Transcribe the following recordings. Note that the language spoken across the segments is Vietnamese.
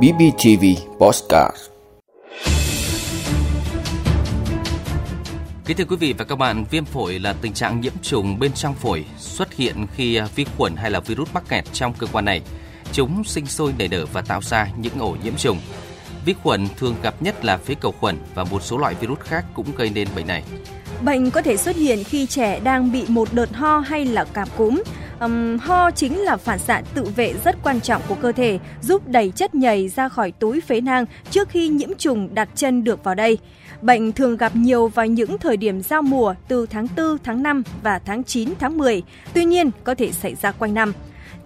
BBTV Postcard Kính thưa quý vị và các bạn, viêm phổi là tình trạng nhiễm trùng bên trong phổi xuất hiện khi vi khuẩn hay là virus mắc kẹt trong cơ quan này. Chúng sinh sôi nảy nở và tạo ra những ổ nhiễm trùng. Vi khuẩn thường gặp nhất là phế cầu khuẩn và một số loại virus khác cũng gây nên bệnh này. Bệnh có thể xuất hiện khi trẻ đang bị một đợt ho hay là cảm cúm. Um, ho chính là phản xạ tự vệ rất quan trọng của cơ thể, giúp đẩy chất nhầy ra khỏi túi phế nang trước khi nhiễm trùng đặt chân được vào đây. Bệnh thường gặp nhiều vào những thời điểm giao mùa từ tháng 4, tháng 5 và tháng 9, tháng 10. Tuy nhiên, có thể xảy ra quanh năm.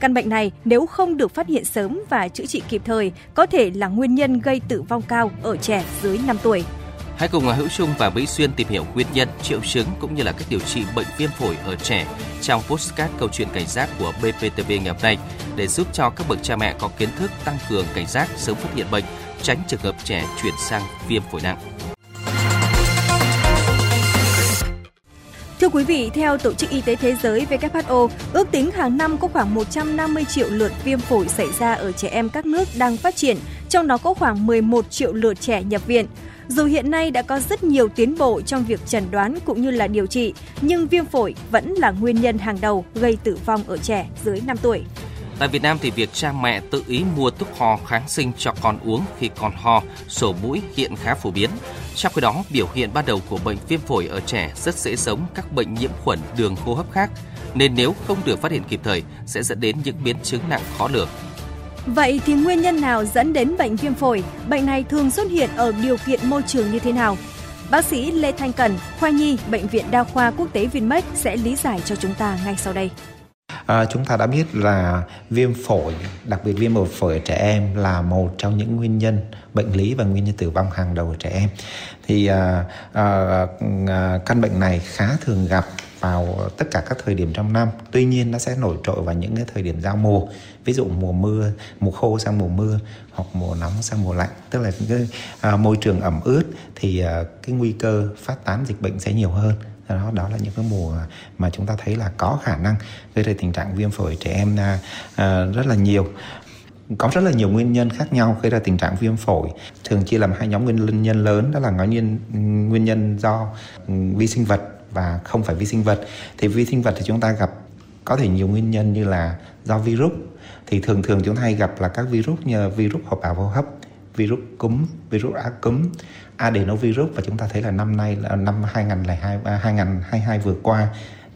Căn bệnh này nếu không được phát hiện sớm và chữa trị kịp thời có thể là nguyên nhân gây tử vong cao ở trẻ dưới 5 tuổi. Hãy cùng Hữu Trung và Mỹ Xuyên tìm hiểu nguyên nhân, triệu chứng cũng như là cách điều trị bệnh viêm phổi ở trẻ trong postcard câu chuyện cảnh giác của BPTV ngày hôm nay để giúp cho các bậc cha mẹ có kiến thức tăng cường cảnh giác sớm phát hiện bệnh, tránh trường hợp trẻ chuyển sang viêm phổi nặng. Thưa quý vị, theo Tổ chức Y tế Thế giới WHO, ước tính hàng năm có khoảng 150 triệu lượt viêm phổi xảy ra ở trẻ em các nước đang phát triển, trong đó có khoảng 11 triệu lượt trẻ nhập viện. Dù hiện nay đã có rất nhiều tiến bộ trong việc chẩn đoán cũng như là điều trị, nhưng viêm phổi vẫn là nguyên nhân hàng đầu gây tử vong ở trẻ dưới 5 tuổi. Tại Việt Nam thì việc cha mẹ tự ý mua thuốc ho kháng sinh cho con uống khi còn ho, sổ mũi hiện khá phổ biến. Trong khi đó, biểu hiện ban đầu của bệnh viêm phổi ở trẻ rất dễ giống các bệnh nhiễm khuẩn đường hô hấp khác, nên nếu không được phát hiện kịp thời sẽ dẫn đến những biến chứng nặng khó lường. Vậy thì nguyên nhân nào dẫn đến bệnh viêm phổi? Bệnh này thường xuất hiện ở điều kiện môi trường như thế nào? Bác sĩ Lê Thanh Cần, khoa nhi, Bệnh viện Đa khoa Quốc tế Vinmec sẽ lý giải cho chúng ta ngay sau đây. À, chúng ta đã biết là viêm phổi, đặc biệt viêm phổi ở trẻ em là một trong những nguyên nhân bệnh lý và nguyên nhân tử vong hàng đầu ở trẻ em. Thì à, à, à, căn bệnh này khá thường gặp vào tất cả các thời điểm trong năm. Tuy nhiên nó sẽ nổi trội vào những cái thời điểm giao mùa. Ví dụ mùa mưa mùa khô sang mùa mưa hoặc mùa nóng sang mùa lạnh. Tức là những cái à, môi trường ẩm ướt thì à, cái nguy cơ phát tán dịch bệnh sẽ nhiều hơn. Đó đó là những cái mùa mà chúng ta thấy là có khả năng gây ra tình trạng viêm phổi trẻ em à, à, rất là nhiều. Có rất là nhiều nguyên nhân khác nhau gây ra tình trạng viêm phổi. Thường chia làm hai nhóm nguyên nhân lớn. Đó là nguyên nhân nguyên nhân do ừ, vi sinh vật và không phải vi sinh vật. Thì vi sinh vật thì chúng ta gặp có thể nhiều nguyên nhân như là do virus. Thì thường thường chúng ta hay gặp là các virus như virus hợp bào hô hấp, virus cúm, virus á cúm, adenovirus. Và chúng ta thấy là năm nay là năm 2002 2022 à, vừa qua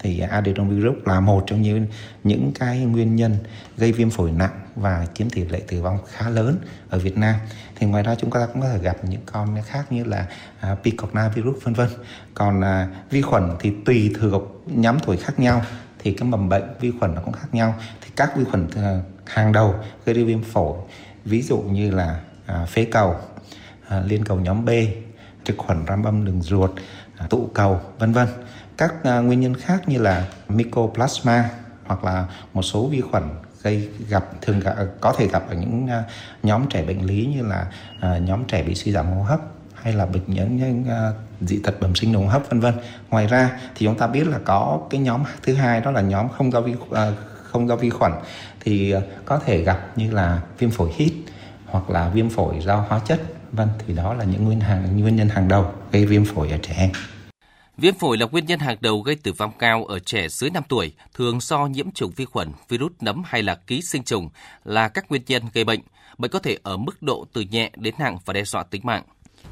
thì adenovirus là một trong những những cái nguyên nhân gây viêm phổi nặng và chiếm tỷ lệ tử vong khá lớn ở Việt Nam. Thì ngoài ra chúng ta cũng có thể gặp những con khác như là uh, picornavirus vân vân. Còn à, vi khuẩn thì tùy thuộc nhóm tuổi khác nhau thì cái mầm bệnh vi khuẩn nó cũng khác nhau. Thì các vi khuẩn à, hàng đầu gây ra viêm phổi ví dụ như là à, phế cầu, à, liên cầu nhóm B, trực khuẩn ram âm đường ruột, à, tụ cầu vân vân các à, nguyên nhân khác như là mycoplasma hoặc là một số vi khuẩn gây gặp thường gặp, có thể gặp ở những à, nhóm trẻ bệnh lý như là à, nhóm trẻ bị suy giảm hô hấp hay là bệnh nhân những dị tật bẩm sinh đường hô hấp vân vân. Ngoài ra thì chúng ta biết là có cái nhóm thứ hai đó là nhóm không do vi không do vi khuẩn thì có thể gặp như là viêm phổi hít hoặc là viêm phổi do hóa chất vân thì đó là những nguyên hàng nguyên nhân hàng đầu gây viêm phổi ở trẻ em. Viêm phổi là nguyên nhân hàng đầu gây tử vong cao ở trẻ dưới 5 tuổi, thường do nhiễm trùng vi khuẩn, virus nấm hay là ký sinh trùng là các nguyên nhân gây bệnh. Bệnh có thể ở mức độ từ nhẹ đến nặng và đe dọa tính mạng.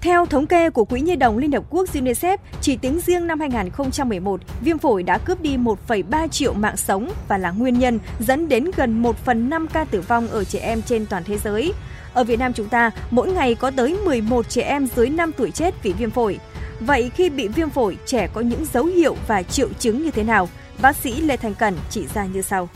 Theo thống kê của Quỹ Nhi đồng Liên Hợp Quốc UNICEF, chỉ tính riêng năm 2011, viêm phổi đã cướp đi 1,3 triệu mạng sống và là nguyên nhân dẫn đến gần 1 phần 5 ca tử vong ở trẻ em trên toàn thế giới. Ở Việt Nam chúng ta, mỗi ngày có tới 11 trẻ em dưới 5 tuổi chết vì viêm phổi. Vậy khi bị viêm phổi, trẻ có những dấu hiệu và triệu chứng như thế nào? Bác sĩ Lê Thành Cẩn chỉ ra như sau.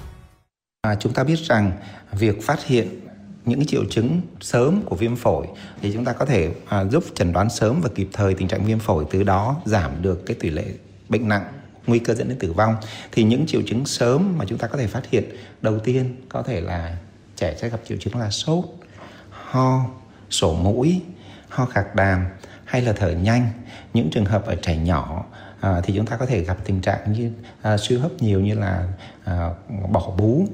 À, chúng ta biết rằng việc phát hiện những triệu chứng sớm của viêm phổi thì chúng ta có thể à, giúp chẩn đoán sớm và kịp thời tình trạng viêm phổi từ đó giảm được cái tỷ lệ bệnh nặng nguy cơ dẫn đến tử vong thì những triệu chứng sớm mà chúng ta có thể phát hiện đầu tiên có thể là trẻ sẽ gặp triệu chứng là sốt ho sổ mũi ho khạc đàm hay là thở nhanh. Những trường hợp ở trẻ nhỏ à, thì chúng ta có thể gặp tình trạng như à, suy hấp nhiều như là à, bỏ bú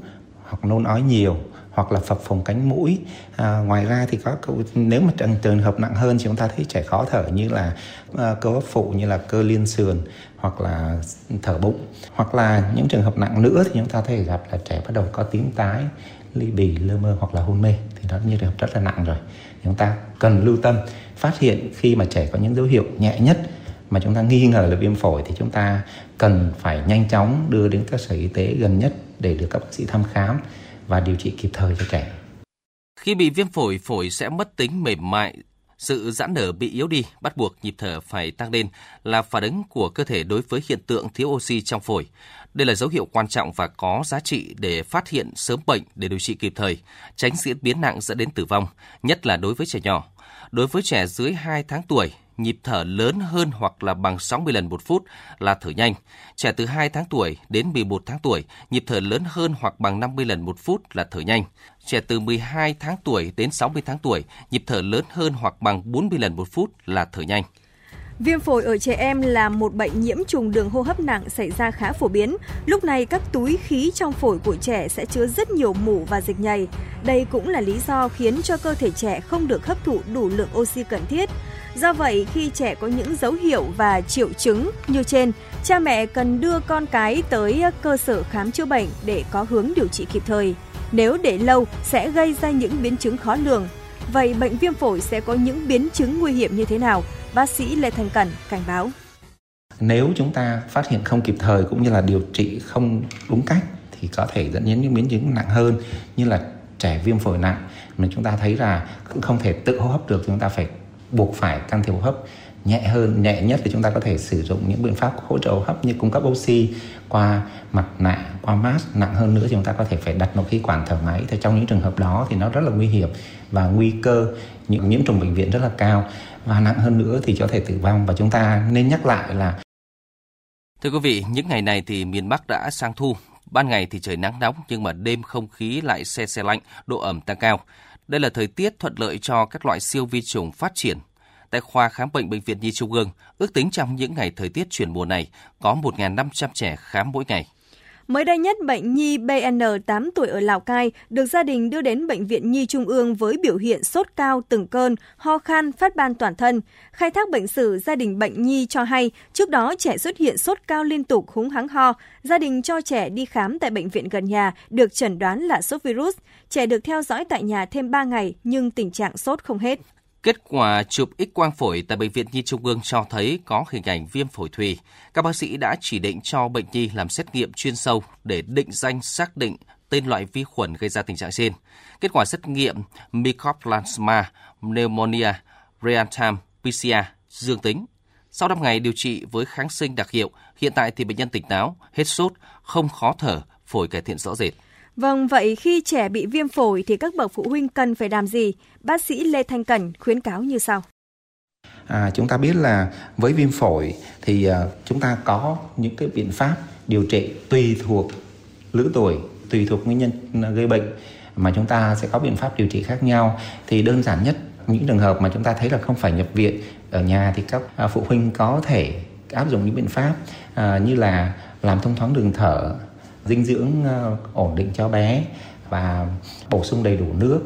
hoặc nôn ói nhiều hoặc là phập phồng cánh mũi. À, ngoài ra thì có nếu mà trường hợp nặng hơn thì chúng ta thấy trẻ khó thở như là à, cơ hấp phụ như là cơ liên sườn hoặc là thở bụng. Hoặc là những trường hợp nặng nữa thì chúng ta thấy gặp là trẻ bắt đầu có tím tái ly bì lơ mơ hoặc là hôn mê. Thì đó như trường hợp rất là nặng rồi chúng ta cần lưu tâm phát hiện khi mà trẻ có những dấu hiệu nhẹ nhất mà chúng ta nghi ngờ là viêm phổi thì chúng ta cần phải nhanh chóng đưa đến các sở y tế gần nhất để được các bác sĩ thăm khám và điều trị kịp thời cho trẻ. Khi bị viêm phổi, phổi sẽ mất tính mềm mại, sự giãn nở bị yếu đi, bắt buộc nhịp thở phải tăng lên là phản ứng của cơ thể đối với hiện tượng thiếu oxy trong phổi. Đây là dấu hiệu quan trọng và có giá trị để phát hiện sớm bệnh để điều trị kịp thời, tránh diễn biến nặng dẫn đến tử vong, nhất là đối với trẻ nhỏ. Đối với trẻ dưới 2 tháng tuổi, nhịp thở lớn hơn hoặc là bằng 60 lần một phút là thở nhanh. Trẻ từ 2 tháng tuổi đến 11 tháng tuổi, nhịp thở lớn hơn hoặc bằng 50 lần một phút là thở nhanh. Trẻ từ 12 tháng tuổi đến 60 tháng tuổi, nhịp thở lớn hơn hoặc bằng 40 lần một phút là thở nhanh. Viêm phổi ở trẻ em là một bệnh nhiễm trùng đường hô hấp nặng xảy ra khá phổ biến. Lúc này các túi khí trong phổi của trẻ sẽ chứa rất nhiều mủ và dịch nhầy. Đây cũng là lý do khiến cho cơ thể trẻ không được hấp thụ đủ lượng oxy cần thiết. Do vậy, khi trẻ có những dấu hiệu và triệu chứng như trên, cha mẹ cần đưa con cái tới cơ sở khám chữa bệnh để có hướng điều trị kịp thời. Nếu để lâu sẽ gây ra những biến chứng khó lường. Vậy bệnh viêm phổi sẽ có những biến chứng nguy hiểm như thế nào? Bác sĩ Lê Thành Cẩn cảnh báo. Nếu chúng ta phát hiện không kịp thời cũng như là điều trị không đúng cách thì có thể dẫn đến những biến chứng nặng hơn như là trẻ viêm phổi nặng mà chúng ta thấy là cũng không thể tự hô hấp được, chúng ta phải buộc phải can thiệp hô hấp nhẹ hơn nhẹ nhất thì chúng ta có thể sử dụng những biện pháp hỗ trợ hô hấp như cung cấp oxy qua mặt nạ qua mask nặng hơn nữa thì chúng ta có thể phải đặt một khí quản thở máy thì trong những trường hợp đó thì nó rất là nguy hiểm và nguy cơ những nhiễm trùng bệnh viện rất là cao và nặng hơn nữa thì có thể tử vong và chúng ta nên nhắc lại là Thưa quý vị, những ngày này thì miền Bắc đã sang thu. Ban ngày thì trời nắng nóng nhưng mà đêm không khí lại se se lạnh, độ ẩm tăng cao. Đây là thời tiết thuận lợi cho các loại siêu vi trùng phát triển. Tại khoa khám bệnh Bệnh viện Nhi Trung ương, ước tính trong những ngày thời tiết chuyển mùa này có 1.500 trẻ khám mỗi ngày. Mới đây nhất, bệnh nhi BN 8 tuổi ở Lào Cai được gia đình đưa đến Bệnh viện Nhi Trung ương với biểu hiện sốt cao từng cơn, ho khan, phát ban toàn thân. Khai thác bệnh sử, gia đình bệnh nhi cho hay trước đó trẻ xuất hiện sốt cao liên tục húng hắng ho. Gia đình cho trẻ đi khám tại bệnh viện gần nhà, được chẩn đoán là sốt virus. Trẻ được theo dõi tại nhà thêm 3 ngày nhưng tình trạng sốt không hết. Kết quả chụp X quang phổi tại Bệnh viện Nhi Trung ương cho thấy có hình ảnh viêm phổi thùy. Các bác sĩ đã chỉ định cho bệnh nhi làm xét nghiệm chuyên sâu để định danh xác định tên loại vi khuẩn gây ra tình trạng trên. Kết quả xét nghiệm Mycoplasma pneumonia real-time PCR dương tính. Sau 5 ngày điều trị với kháng sinh đặc hiệu, hiện tại thì bệnh nhân tỉnh táo, hết sốt, không khó thở, phổi cải thiện rõ rệt. Vâng, vậy khi trẻ bị viêm phổi thì các bậc phụ huynh cần phải làm gì? Bác sĩ Lê Thanh Cẩn khuyến cáo như sau. À, chúng ta biết là với viêm phổi thì uh, chúng ta có những cái biện pháp điều trị tùy thuộc lứa tuổi, tùy thuộc nguyên nhân gây bệnh mà chúng ta sẽ có biện pháp điều trị khác nhau. Thì đơn giản nhất những trường hợp mà chúng ta thấy là không phải nhập viện ở nhà thì các à, phụ huynh có thể áp dụng những biện pháp uh, như là làm thông thoáng đường thở dinh dưỡng ờ, ổn định cho bé và bổ sung đầy đủ nước,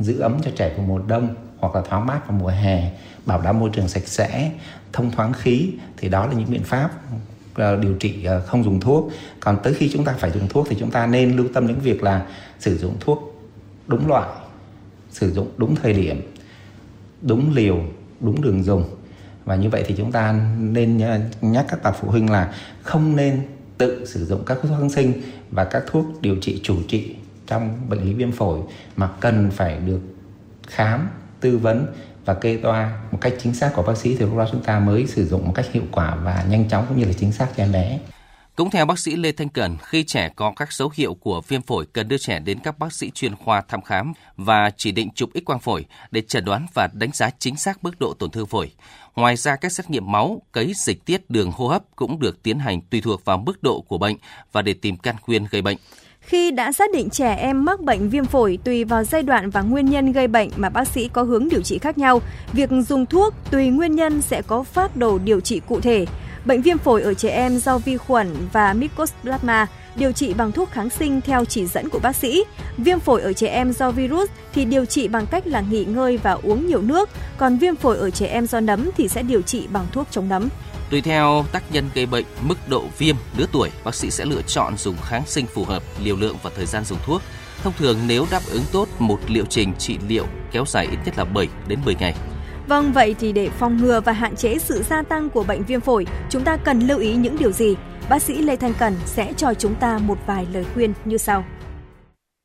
giữ ấm cho trẻ vào mùa đông hoặc là thoáng mát vào mùa hè, bảo đảm môi trường sạch sẽ, thông thoáng khí. Thì đó là những biện pháp ờ, điều trị ờ, không dùng thuốc. Còn tới khi chúng ta phải dùng thuốc thì chúng ta nên lưu tâm đến việc là sử dụng thuốc đúng loại, sử dụng đúng thời điểm, đúng liều, đúng đường dùng. Và như vậy thì chúng ta nên nhắc các bậc phụ huynh là không nên tự sử dụng các thuốc kháng sinh và các thuốc điều trị chủ trị trong bệnh lý viêm phổi mà cần phải được khám, tư vấn và kê toa một cách chính xác của bác sĩ thì lúc đó chúng ta mới sử dụng một cách hiệu quả và nhanh chóng cũng như là chính xác cho em bé. Cũng theo bác sĩ Lê Thanh Cần khi trẻ có các dấu hiệu của viêm phổi cần đưa trẻ đến các bác sĩ chuyên khoa thăm khám và chỉ định chụp X quang phổi để chẩn đoán và đánh giá chính xác mức độ tổn thương phổi. Ngoài ra, các xét nghiệm máu, cấy dịch tiết đường hô hấp cũng được tiến hành tùy thuộc vào mức độ của bệnh và để tìm căn nguyên gây bệnh. Khi đã xác định trẻ em mắc bệnh viêm phổi tùy vào giai đoạn và nguyên nhân gây bệnh mà bác sĩ có hướng điều trị khác nhau, việc dùng thuốc tùy nguyên nhân sẽ có phát đồ điều trị cụ thể. Bệnh viêm phổi ở trẻ em do vi khuẩn và Mycoplasma điều trị bằng thuốc kháng sinh theo chỉ dẫn của bác sĩ. Viêm phổi ở trẻ em do virus thì điều trị bằng cách là nghỉ ngơi và uống nhiều nước, còn viêm phổi ở trẻ em do nấm thì sẽ điều trị bằng thuốc chống nấm. Tùy theo tác nhân gây bệnh, mức độ viêm, lứa tuổi, bác sĩ sẽ lựa chọn dùng kháng sinh phù hợp, liều lượng và thời gian dùng thuốc. Thông thường nếu đáp ứng tốt, một liệu trình trị liệu kéo dài ít nhất là 7 đến 10 ngày. Vâng, vậy thì để phòng ngừa và hạn chế sự gia tăng của bệnh viêm phổi, chúng ta cần lưu ý những điều gì? Bác sĩ Lê Thanh Cần sẽ cho chúng ta một vài lời khuyên như sau.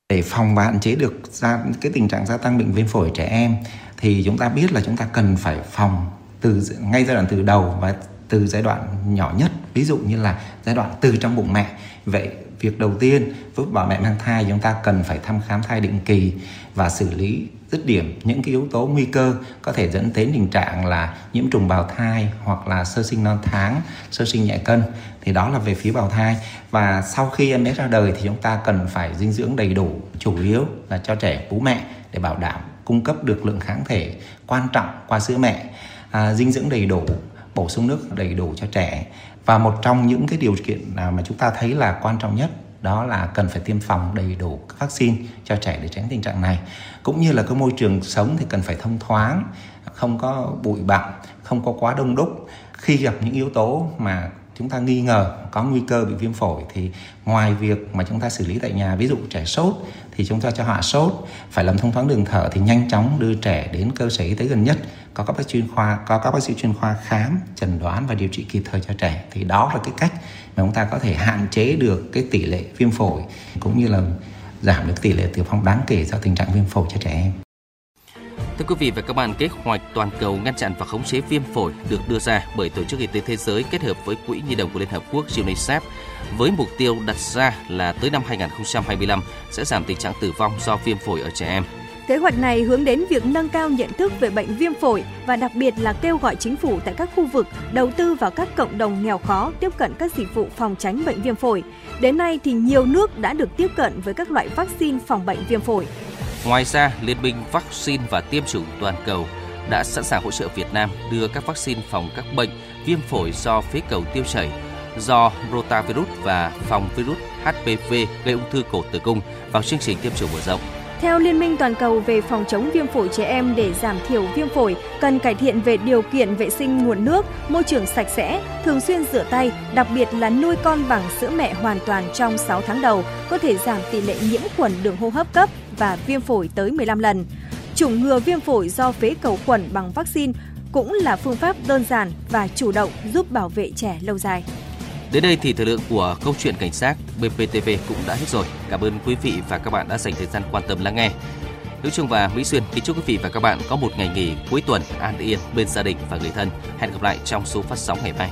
Để phòng và hạn chế được ra cái tình trạng gia tăng bệnh viêm phổi trẻ em thì chúng ta biết là chúng ta cần phải phòng từ ngay giai đoạn từ đầu và từ giai đoạn nhỏ nhất ví dụ như là giai đoạn từ trong bụng mẹ vậy việc đầu tiên với bà mẹ mang thai chúng ta cần phải thăm khám thai định kỳ và xử lý dứt điểm những cái yếu tố nguy cơ có thể dẫn đến tình trạng là nhiễm trùng bào thai hoặc là sơ sinh non tháng, sơ sinh nhẹ cân. Thì đó là về phía bào thai. Và sau khi em bé ra đời thì chúng ta cần phải dinh dưỡng đầy đủ chủ yếu là cho trẻ bú mẹ để bảo đảm cung cấp được lượng kháng thể quan trọng qua sữa mẹ. À, dinh dưỡng đầy đủ bổ sung nước đầy đủ cho trẻ và một trong những cái điều kiện mà chúng ta thấy là quan trọng nhất, đó là cần phải tiêm phòng đầy đủ các vaccine cho trẻ để tránh tình trạng này. Cũng như là cái môi trường sống thì cần phải thông thoáng, không có bụi bặm, không có quá đông đúc. Khi gặp những yếu tố mà chúng ta nghi ngờ có nguy cơ bị viêm phổi thì ngoài việc mà chúng ta xử lý tại nhà, ví dụ trẻ sốt thì chúng ta cho hạ sốt, phải làm thông thoáng đường thở thì nhanh chóng đưa trẻ đến cơ sở y tế gần nhất có các bác chuyên khoa, có các bác sĩ chuyên khoa khám, chẩn đoán và điều trị kịp thời cho trẻ thì đó là cái cách mà chúng ta có thể hạn chế được cái tỷ lệ viêm phổi, cũng như là giảm được tỷ lệ tử vong đáng kể do tình trạng viêm phổi cho trẻ em. Thưa quý vị và các bạn, kế hoạch toàn cầu ngăn chặn và khống chế viêm phổi được đưa ra bởi Tổ chức Y tế Thế giới kết hợp với Quỹ Nhi đồng của Liên Hợp Quốc UNICEF với mục tiêu đặt ra là tới năm 2025 sẽ giảm tình trạng tử vong do viêm phổi ở trẻ em. Kế hoạch này hướng đến việc nâng cao nhận thức về bệnh viêm phổi và đặc biệt là kêu gọi chính phủ tại các khu vực đầu tư vào các cộng đồng nghèo khó tiếp cận các dịch vụ phòng tránh bệnh viêm phổi. Đến nay thì nhiều nước đã được tiếp cận với các loại vaccine phòng bệnh viêm phổi. Ngoài ra, Liên minh Vaccine và Tiêm chủng toàn cầu đã sẵn sàng hỗ trợ Việt Nam đưa các vaccine phòng các bệnh viêm phổi do phế cầu tiêu chảy, do rotavirus và phòng virus HPV gây ung thư cổ tử cung vào chương trình tiêm chủng mở rộng. Theo Liên minh toàn cầu về phòng chống viêm phổi trẻ em để giảm thiểu viêm phổi, cần cải thiện về điều kiện vệ sinh nguồn nước, môi trường sạch sẽ, thường xuyên rửa tay, đặc biệt là nuôi con bằng sữa mẹ hoàn toàn trong 6 tháng đầu, có thể giảm tỷ lệ nhiễm khuẩn đường hô hấp cấp và viêm phổi tới 15 lần. Chủng ngừa viêm phổi do phế cầu khuẩn bằng vaccine cũng là phương pháp đơn giản và chủ động giúp bảo vệ trẻ lâu dài. Đến đây thì thời lượng của câu chuyện cảnh sát BPTV cũng đã hết rồi. Cảm ơn quý vị và các bạn đã dành thời gian quan tâm lắng nghe. Hữu Trung và Mỹ Xuyên kính chúc quý vị và các bạn có một ngày nghỉ cuối tuần an yên bên gia đình và người thân. Hẹn gặp lại trong số phát sóng ngày mai.